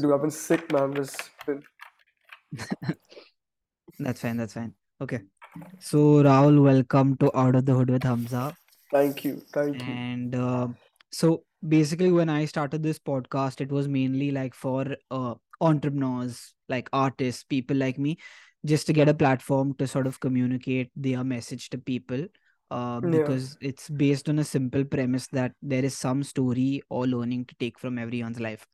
do. I've been sick, man. This been... That's fine. That's fine. Okay. So Rahul, welcome to Out of the Hood with Hamza. Thank you. Thank you. And uh, so basically, when I started this podcast, it was mainly like for uh, entrepreneurs, like artists, people like me, just to get a platform to sort of communicate their message to people. Uh, Yeah. because it's based on a simple premise that there is some story or learning to take from everyone's life.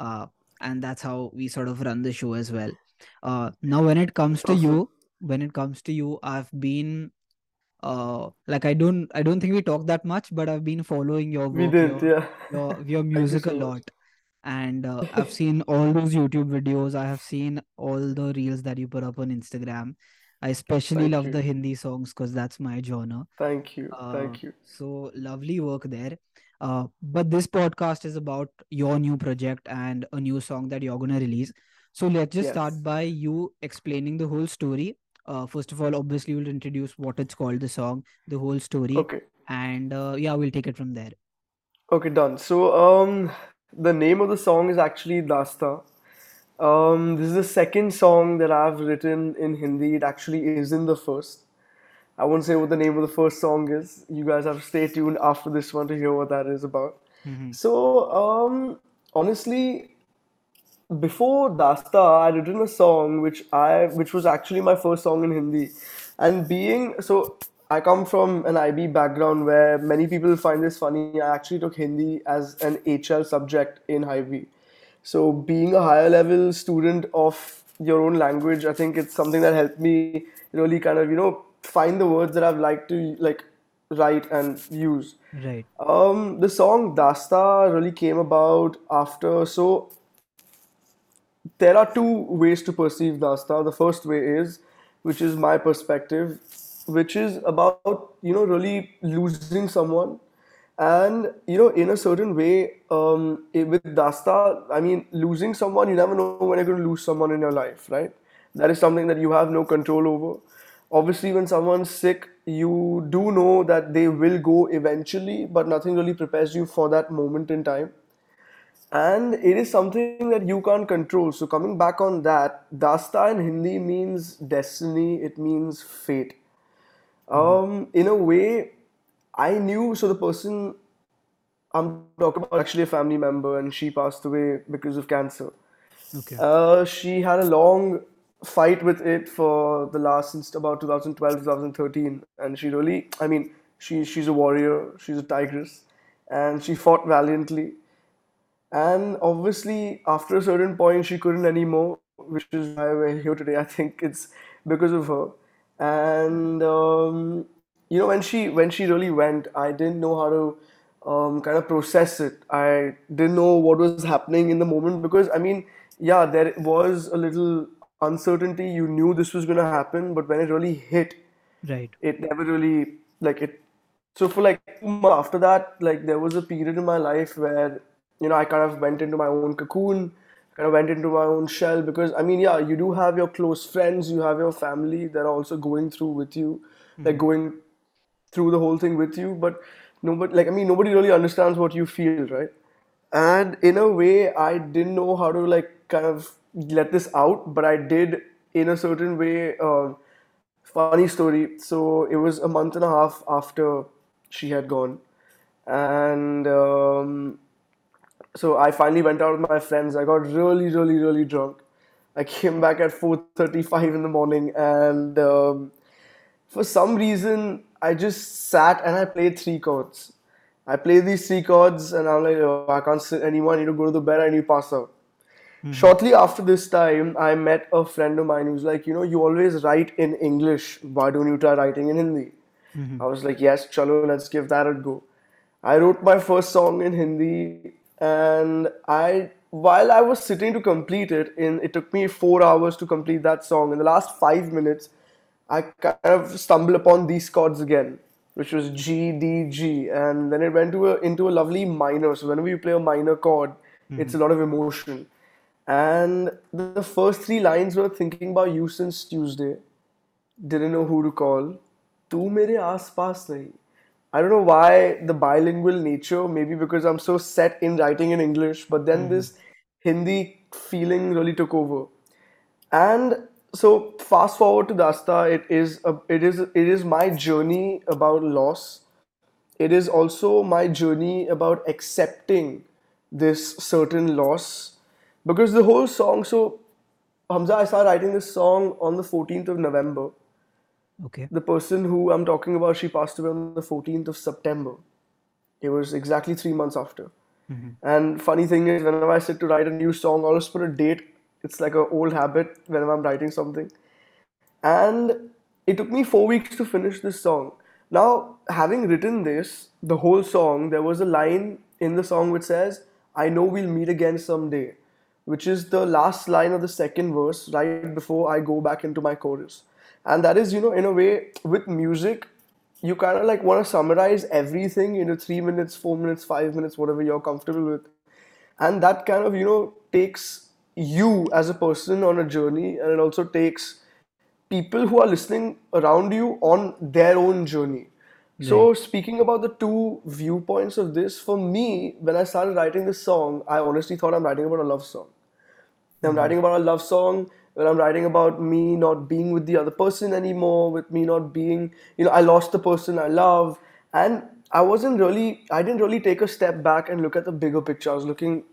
Uh, and that's how we sort of run the show as well. Uh, now, when it comes to you, when it comes to you, I've been uh like I don't I don't think we talk that much, but I've been following your We work, did, your yeah. your your music a lot. And uh, I've seen all those YouTube videos. I have seen all the reels that you put up on Instagram. I especially Thank love the. Hindi songs because that's my genre. Thank you. Uh, Thank you. so lovely work there. Uh, but this podcast is about your new project and a new song that you're gonna release. So let's just Yes. start by you explaining the whole story. Uh, first of all, obviously, we'll introduce what it's called, the song, the whole story, Okay. and uh, yeah, we'll take it from there. Okay, done. So, um, the name of the song is actually Dastaan. Um, this is the second song that I've written in Hindi. It actually is in the first. I won't say what the name of the first song is. You guys have to stay tuned after this one to hear what that is about. Mhm. So, um, honestly, before Dastaan, I'd written a song which I which was actually my first song in Hindi. And being so I come from an IB background where many people find this funny. I actually took Hindi as an HL subject in IB. So being a higher level student of your own language, I think it's something that helped me really kind of, you know, find the words that I've liked to like write and use. Right. Um, the song Dastaan really came about after. So there are two ways to perceive Dastaan. The first way is, which is my perspective, which is about you know really losing someone, and you know in a certain way, um, with Dastaan, I mean losing someone, you never know when you're going to lose someone in your life, right? That is something that you have no control over. Obviously, when someone's sick, you do know that they will go eventually, but nothing really prepares you for that moment in time and it is something that you can't control. So coming back on that, Dastaan in Hindi means destiny. It means fate. Um, in a way, I knew. So the person I'm talking about actually a family member, and she passed away because of cancer. Okay. Uh, she had a long fight with it for the last since about 2012, 2013, and she really, I mean, she she's a warrior. She's a tigress, and she fought valiantly. And obviously, after a certain point, she couldn't anymore, which is why we're here today. I think it's because of her. And um, you know, when she when she really went, I didn't know how to um, kind of process it. I didn't know what was happening in the moment because I mean, yeah, there was a little uncertainty. You knew this was going to happen, but when it really hit, Right. it never really like it so for like after that like there was a period in my life where you know i kind of went into my own cocoon kind of went into my own shell because i mean yeah you do have your close friends you have your family that are also going through with you like Mhm. going through the whole thing with you but nobody like i mean nobody really understands what you feel right and in a way i didn't know how to like kind of let this out but i did in a certain way uh, funny story so it was a month and a half after she had gone and um, so I finally went out with my friends. I got really, really, really drunk. I came back at 4:35 in the morning, and um, for some reason, I just sat and I played three chords. I played these three chords, and I'm like, oh, I can't sit anymore. I need to go to the bed. I need to pass out. Mhm. Shortly after this time, I met a friend of mine who's like, you know, you always write in English. Why don't you try writing in Hindi? Mhm. I was like, yes, chalo, let's give that a go. I wrote my first song in Hindi, and I, while I was sitting to complete it, in it took me four hours to complete that song. In the last five minutes, I kind of stumbled upon these chords again, which was G, D, G, and then it went to a, into a lovely minor. So whenever you play a minor chord, it's a lot of emotion. And the first three lines were thinking about you since Tuesday. Didn't know who to call. Tu mere aas paas nahi. I don't know why the bilingual nature, maybe because I'm so set in writing in English, but then mm-hmm. this Hindi feeling really took over. And so fast forward to Dastaan, it is a, it is it is my journey about loss. It is also my journey about accepting this certain loss because the whole song. So Hamza, I started writing this song on the 14th of November. Okay. The person who I'm talking about, she passed away on the 14th of September. It was exactly three months after. Mm-hmm. And funny thing is, whenever I sit to write a new song, I always put a date. It's like an old habit whenever I'm writing something. And it took me four weeks to finish this song. Now, having written this, the whole song, there was a line in the song which says, I know we'll meet again someday, which is the last line of the second verse right before I go back into my chorus. And that is, you know, in a way, with music, you kind of like want to summarize everything into three minutes, four minutes, five minutes, whatever you're comfortable with. And that kind of, you know, takes you as a person on a journey and it also takes people who are listening around you on their own journey. So, speaking about the two viewpoints of this, for me, when I started writing this song, I honestly thought I'm writing about a love song. I'm hmm. writing about a love song, when I'm writing about me not being with the other person anymore, with me not being, you know, I lost the person I love. And I wasn't really, I didn't really take a step back and look at the bigger picture. I was looking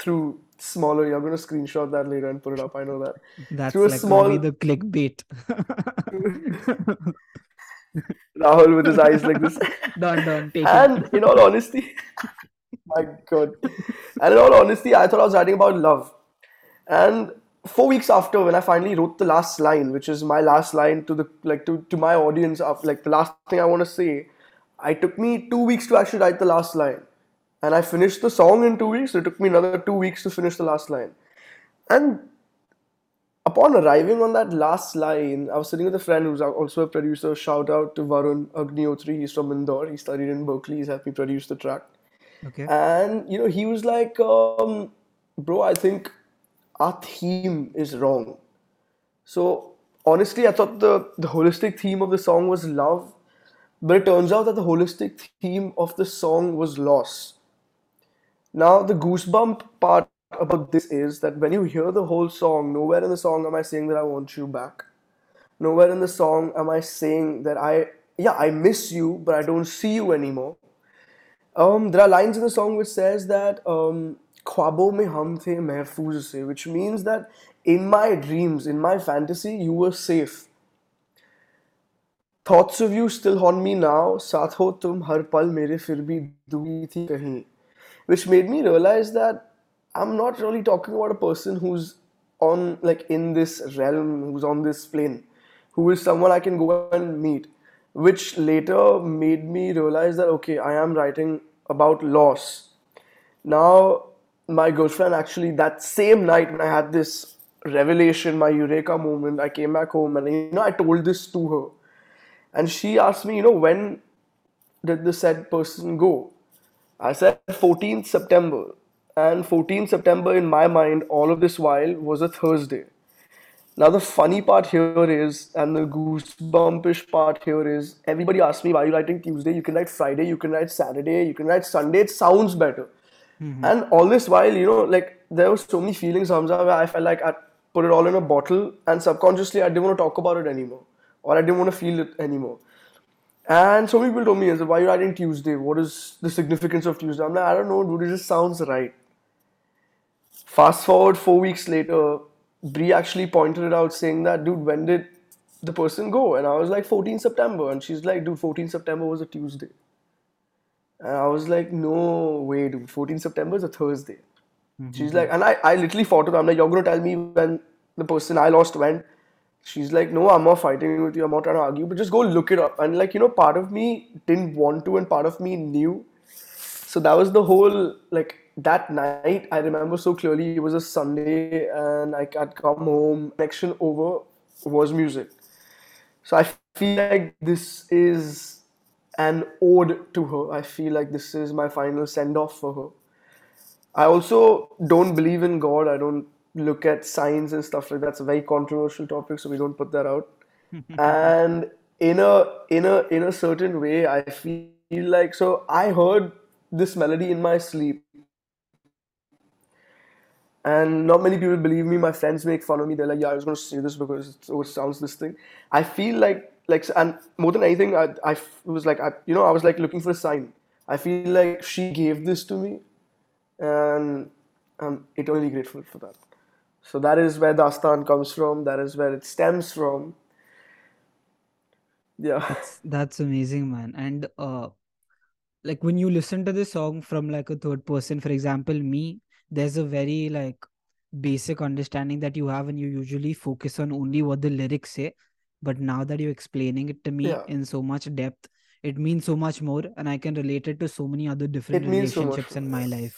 through smaller, you're going to screenshot that later and put it up, I know that. That's Through a like small, the clickbait. Rahul with his eyes like this. Done, done. Taken. And in all honesty, my God. And in all honesty, I thought I was writing about love. And four weeks after, when I finally wrote the last line, which is my last line to the like to, to my audience of like the last thing I want to say, I took me two weeks to actually write the last line. And I finished the song in two weeks. It took me another two weeks to finish the last line. And upon arriving on that last line, I was sitting with a friend who's also a producer. Shout out to Varun Agnihotri. He's from Indore. He studied in Berkeley. He's helped me produce the track. Okay. And you know, he was like, um, "Bro, I think our theme is wrong." So honestly, I thought the the holistic theme of the song was love, but it turns out that the holistic theme of the song was loss. Now, the goosebump part about this is that when you hear the whole song, nowhere in the song am I saying that I want you back. Nowhere in the song am I saying that I, yeah, I miss you, but I don't see you anymore. Um, there are lines in the song which says that um, ख्वाबों में हम थे महफूज से which means that in my dreams in my fantasy you are safe thoughts of you still haunt me now हो तुम हर पल मेरे फिर भी दूरी थी कहीं. Which made me realise that I am not really talking about a person who is on like in this realm who is on this plane who is someone I can go and meet which later made me realise that okay I am writing about loss Now, my girlfriend actually that same night when I had this revelation, my eureka moment, I came back home and you know I told this to her. And she asked me, you know, when did the said person go? I said 14th September. And 14th September, in my mind, all of this while was a Thursday. Now, the funny part here is, and the goosebumpish part here is, everybody asks me, why are you writing Tuesday? You can write Friday, you can write Saturday, you can write Sunday. It sounds better. Mm-hmm. And all this while, you know, like there were so many feelings, Hamza, where I felt like I put it all in a bottle, and subconsciously I didn't want to talk about it anymore, or I didn't want to feel it anymore. And so many people told me, why are you writing Tuesday? What is the significance of Tuesday? I'm like, I don't know, dude, it just sounds right. Fast forward four weeks later, Brie actually pointed it out saying that, dude, when did the person go? And I was like, 14 September. And she's like, dude, 14 September was a Tuesday. And I was like, no way, dude, 14 September is a Thursday. Mm-hmm. She's like, and I, I literally fought with her. I'm like, you're going to tell me when the person I lost went. She's like, no, I'm not fighting with you. I'm not trying to argue, but just go look it up. And like, you know, part of me didn't want to, and part of me knew. So that was the whole like that night. I remember so clearly. It was a Sunday, and I had come home. Connection over was music. So I feel like this is an ode to her. I feel like this is my final send off for her. I also don't believe in God. I don't look at signs and stuff like that. It's a very controversial topic, so we don't put that out. And in a in a in a certain way, I feel like so I heard this melody in my sleep. and not many people believe me. My friends make fun of me. They're like, "Yeah, I was going to say this because it sounds this thing." I feel like like and more than anything, I I was like I you know I was like looking for a sign. I feel like she gave this to me, and I'm eternally grateful for that. So that is where Dastaan comes from. That is where it stems from. Yeah, That's that's amazing, man. And uh like when you listen to this song from like a third person, for example, me, there's a very like basic understanding that you have and you usually focus on only what the lyrics say. But now that you're explaining it to me yeah. in so much depth, it means so much more and I can relate it to so many other different means so relationships in my life.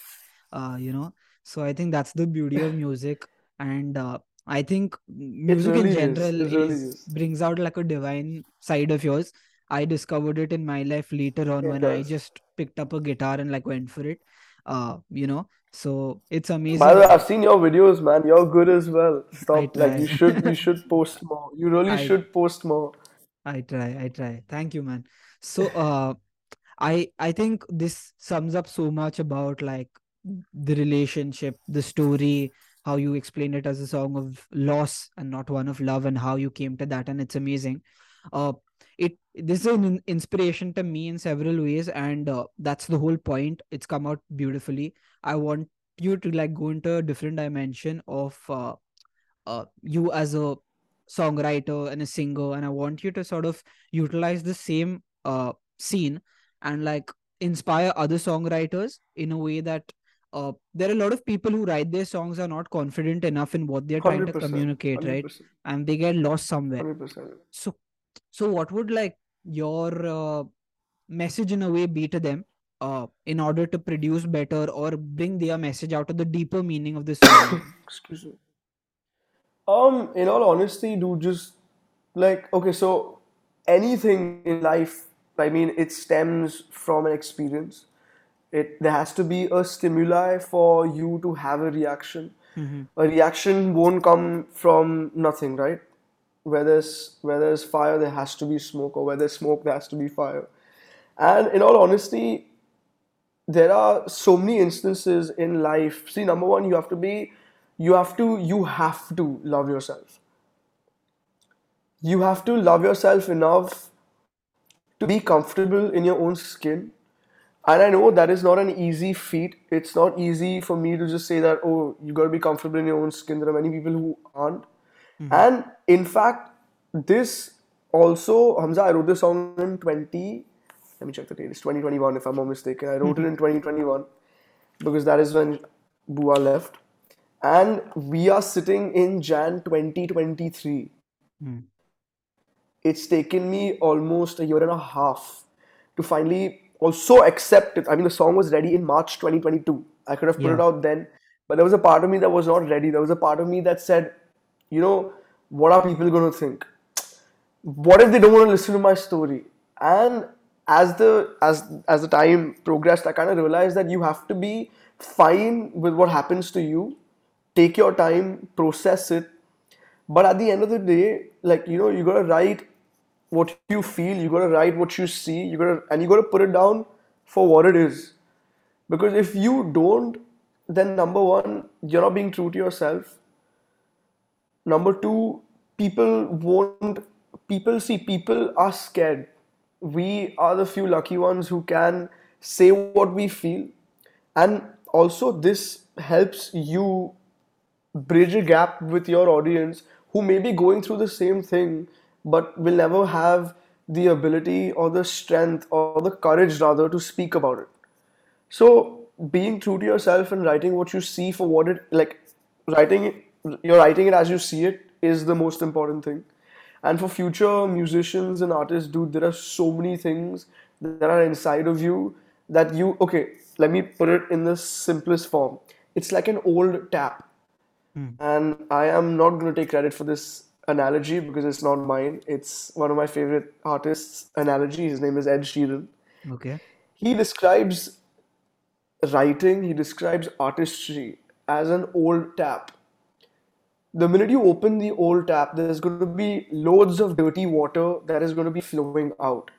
Uh, you know, so I think that's the beauty of music. And uh, I think music in really is. general It really is is. brings out like a divine side of yours I discovered it in my life later on It when I just picked up a guitar and like went for it. Uh, you know, so it's amazing. By the way, amazing. I've seen your videos, man. You're good as well. Stop. Like you should. You should post more. You really I should post more. I try. I try. Thank you, man. So, uh, I I think this sums up so much about like the relationship, the story, how you explain it as a song of loss and not one of love, and how you came to that, and it's amazing. Uh, it this is an inspiration to me in several ways, and uh, that's the whole point. It's come out beautifully. I want you to like go into a different dimension of uh, uh, you as a songwriter and a singer and i want you to sort of utilize the same uh, scene and like inspire other songwriters in a way that uh, there are a lot of people who write their songs are not confident enough in what they're trying to communicate Hundred right and they get lost somewhere Hundred percent. so so what would like your uh, message in a way be to them uh, in order to produce better or bring their message out of the deeper meaning of song Excuse me. Um, in all honesty, dude, just like okay, so anything in life, I mean, it stems from an experience. It there has to be a stimuli for you to have a reaction. hmm A reaction won't come from nothing, right? Where there's where there's fire, there has to be smoke, or where there's smoke, there has to be fire. And in all honesty, there are so many instances in life. See, number one, you have to be, you have to, you have to love yourself. You have to love yourself enough to be comfortable in your own skin. And I know that is not an easy feat. It's not easy for me to just say that, oh, you gotta be comfortable in your own skin. There are many people who aren't. Hmm And in fact, this also, Hamza, I wrote this song in 20, let me check the date, it's 2021 if I'm not mistaken. I wrote it in 2021 because that is when Bua left. And we are sitting in Jan 2023. hmm It's taken me almost a year and a half to finally also accept it. I mean, the song was ready in March 2022. I could have put it out then, but there was a part of me that was not ready. There was a part of me that said, you know, what are people going to think? what if they don't want to listen to my story? And as the as as the time progressed i kind of realized that you have to be fine with what happens to you. Take your time process it. But at the end of the day like you know you got to write what you feel you got to write what you see you got to and you got to put it down for what it is. Because if you don't then number one you're not being true to yourself Number two, people won't, people see, people are scared. We are the few lucky ones who can say what we feel. And also, this helps you bridge a gap with your audience who may be going through the same thing but will never have the ability or the strength or the courage rather to speak about it so being true to yourself and writing what you see for what it like writing it you're writing it as you see it is the most important thing and for future musicians and artists dude there are so many things that are inside of you that you okay let me put it in the simplest form it's like an old tap Hmm. and I am not going to take credit for this analogy because it's not mine. It's one of my favorite artists' analogy. His name is Ed Sheeran. Okay. He describes writing, he describes artistry as an old tap. The minute you open the old tap, there's going to be loads of dirty water that is going to be flowing out.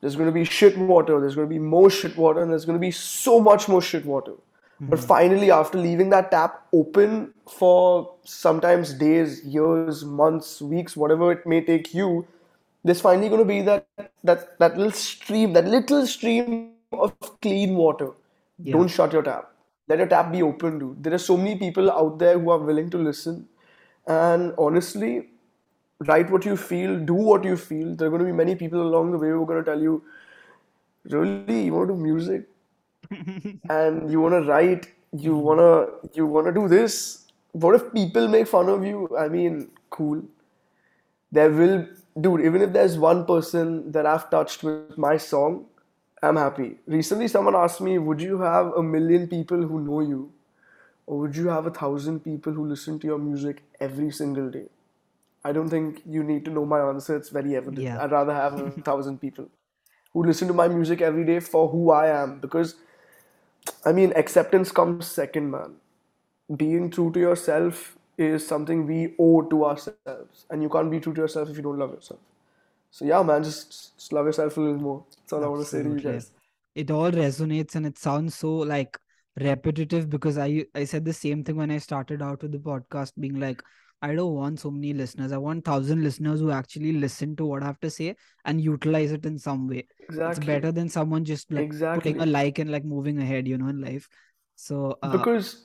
There's going to be shit water, there's going to be more shit water, and there's going to be so much more shit water. But Mhm. finally, after leaving that tap open for sometimes days, years, months, weeks, whatever it may take you, there's finally going to be that that that little stream, that little stream of clean water. Yeah. Don't shut your tap. Let your tap be open, dude. There are so many people out there who are willing to listen. And honestly, write what you feel, do what you feel. There are going to be many people along the way who are going to tell you, really, you want to do music? and you want to write you want to you want to do this what if people make fun of you i mean cool there will dude even if there's one person that i've touched with my song i'm happy. Recently someone asked me would you have a million people who know you? Or would you have a thousand people who listen to your music every single day? I don't think you need to know my answer. It's very evident. Yeah. i'd rather have a thousand people who listen to my music every day for who i am. Because I mean, acceptance comes second, man. Being true to yourself is something we owe to ourselves, and you can't be true to yourself if you don't love yourself. So yeah, man, just, just love yourself a little more. That's all I want to say to you guys. It all resonates and it sounds so like repetitive because I I said the same thing when I started out with the podcast, being like, I don't want so many listeners. I want thousand listeners who actually listen to what I have to say and utilize it in some way. Exactly. It's better than someone just like putting a like and like moving ahead, you know, in life. So uh Because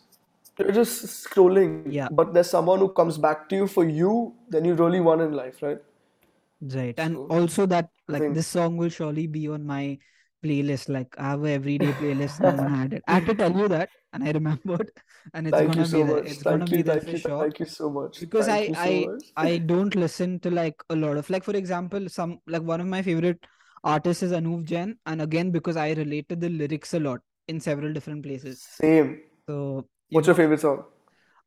you're just scrolling, yeah, but there's someone who comes back to you for you, then you really won in life, right? Right. And So also that like think this song will surely be on my playlist. Like I have a everyday playlist and I'm it. I had to tell you that and I remembered and it's thank gonna be so there. much. It's gonna Thank be you, there thank for you, sure. thank you so much. Because Thank I you so I much. I don't listen to like a lot of like for example, some like one of my favorite artists is Anuv Jain, and again because I relate to the lyrics a lot in several different places. Same. So you What's your favorite song?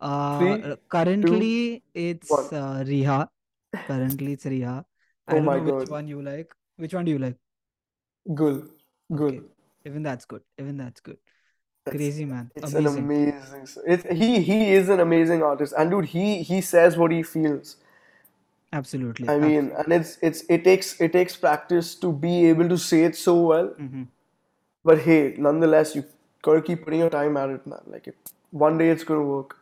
uh Three, two, currently it's one. uh Riha. Currently it's Riha. I Oh don't my know which one you like. Which one do you like? Gul. Gul. Okay, even that's good. Even that's good. Crazy man. it's an Amazing. amazing. It's he he is an amazing artist, and dude, he he says what he feels. Absolutely. I mean, and it's it's it takes it takes practice to be able to say it so well. hmm But hey, nonetheless, you gotta keep putting your time at it, man. Like it, one day it's gonna work.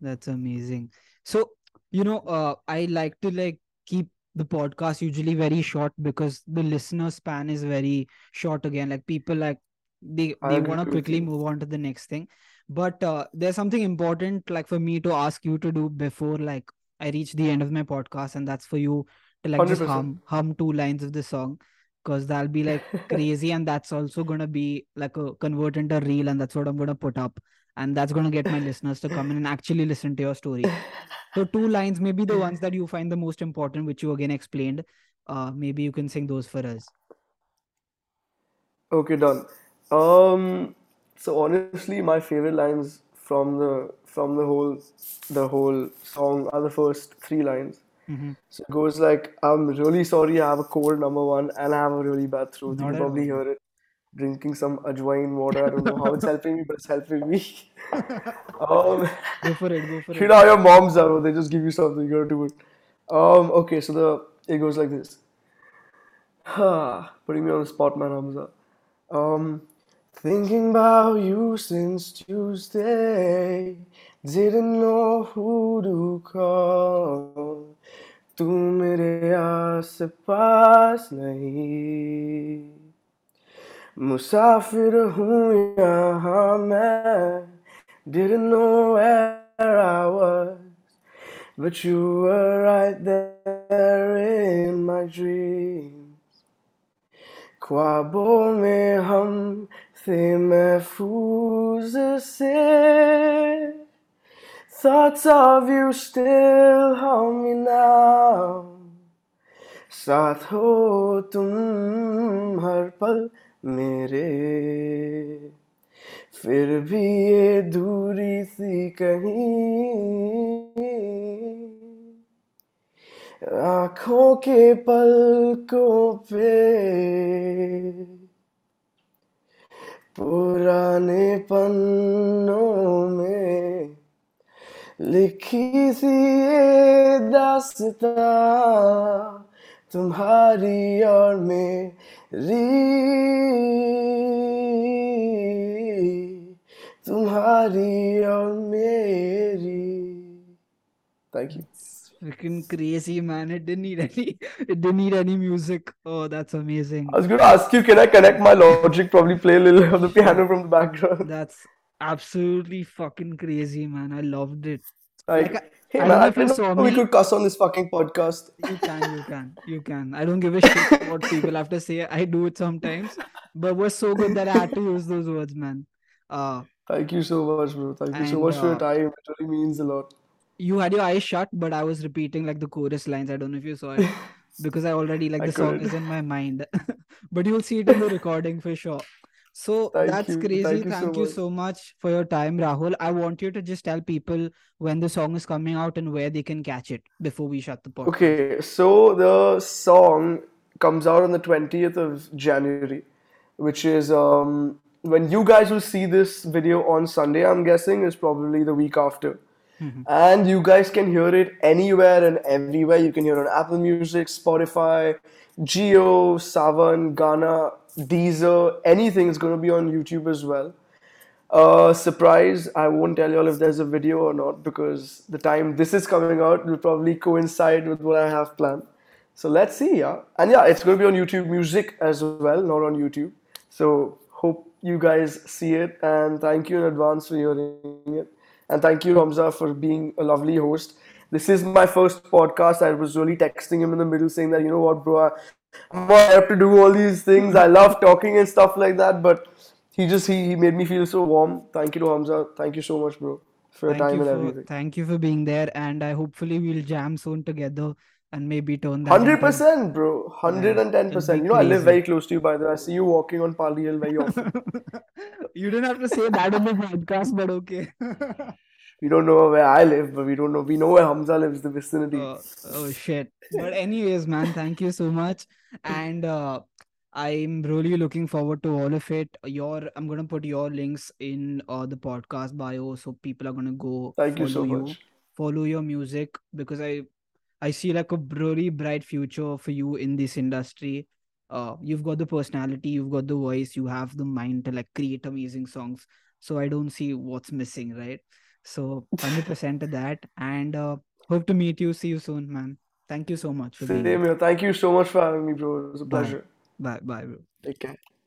That's amazing. So, you know, uh, I like to like keep the podcast usually very short because the listener span is very short again. Like people like they I they want to quickly move on to the next thing. But uh, there's something important like for me to ask you to do before like I reach the end of my podcast, and that's for you to like Hundred just hum hum two lines of the song because that'll be like crazy, and that's also gonna be like a convert into a reel, and that's what I'm gonna put up, and that's gonna get my listeners to come in and actually listen to your story. So two lines, maybe the ones that you find the most important, which you again explained. Uh, maybe you can sing those for us. Okay, done. Um, so honestly, my favorite lines from the from the whole the whole song are the first three lines. hmm So it goes like, I'm really sorry, I have a cold, number one, and I have a really bad throat. You can probably hear it Drinking some ajwain water. I don't know how it's helping me, but it's helping me. Um, Go for it. Go for you it. know how your moms are, they just give you something, you gotta do it. Um, okay, so the it goes like this. Putting me on the spot, man, Hamza. Um, thinking about you since Tuesday. Didn't know who to call. तू मेरे आस पास नहीं मुसाफिर हूँ यहाँ मैं didn't know where I was but you were right there in my dreams ख्वाबों में हम थे महफूज से Thoughts of you still haunt me now साथ हो तुम हर पल मेरे। फिर भी ये दूरी सी कहीं, आँखों के पलकों पे। पुराने पन्नों में लिखी सी ये दास्तां तुम्हारी और मेरी तुम्हारी और मेरी thank you It's freaking crazy, man. It didn't need any. It didn't need any music. Oh, that's amazing. I was going to ask you, can I connect my Logic? Probably play a little of the piano from the background. That's absolutely fucking crazy, man. I loved it. Like, Like, I- hey I man, don't know I if you saw know we could cuss on this fucking podcast. You can, you can, you can. I don't give a shit what people have to say. I do it sometimes, but was so good that I had to use those words, man. Uh, Thank you so much, bro. Thank you so And, much for your uh, time. It really means a lot. you had your eyes shut, but I was repeating like the chorus lines. I don't know if you saw it because I already like I the song couldn't. is in my mind, but you'll see it in the recording for sure. So Thank that's you. crazy. Thank you so you much. so much for your time, Rahul. I want you to just tell people when the song is coming out and where they can catch it before we shut the podcast. Okay, so the song comes out on the 20th of January, which is um, when you guys will see this video on Sunday, I'm guessing, is probably the week after. Mhm. And you guys can hear it anywhere and everywhere. You can hear it on Apple Music, Spotify, Jio, Saavn, Gaana, Deezer, anything is going to be on YouTube as well. Uh, surprise, I won't tell y'all if there's a video or not because the time this is coming out will probably coincide with what I have planned. So let's see, yeah. And yeah, it's going to be on YouTube Music as well, not on YouTube. So hope you guys see it and thank you in advance for hearing it. And thank you, Hamza, for being a lovely host. This is my first podcast. I was really texting him in the middle saying that, you know what, bro, I, have to do all these things. I love talking and stuff like that, but he just he, he made me feel so warm. Thank you to Hamza. Thank you so much, bro, for your Thank time you and for everything. thank you for being there, and I hopefully we'll jam soon together and maybe turn that Hundred into percent, bro. Hundred and ten it'd percent. be You know, I live very close to you, by the way. I see you walking on Pali Hill very often. you didn't have to say that on the podcast, but okay. we don't know where I live, but we don't know. We know where Hamza lives, the vicinity. Uh, oh shit. But anyways, man, thank you so much. And uh I'm really looking forward to all of it. Your I'm gonna put your links in uh the podcast bio so people are gonna go Thank you so you, much. follow your music because I I see like a really bright future for you in this industry. Uh you've got the personality, you've got the voice, you have the mind to like create amazing songs. So I don't see what's missing, right? So 100% to that. And uh hope to meet you. See you soon, man. Thank you so much for being Same here. here. Thank you so much for having me, bro. It was a Bye. pleasure. Bye. Bye, bro. Take care.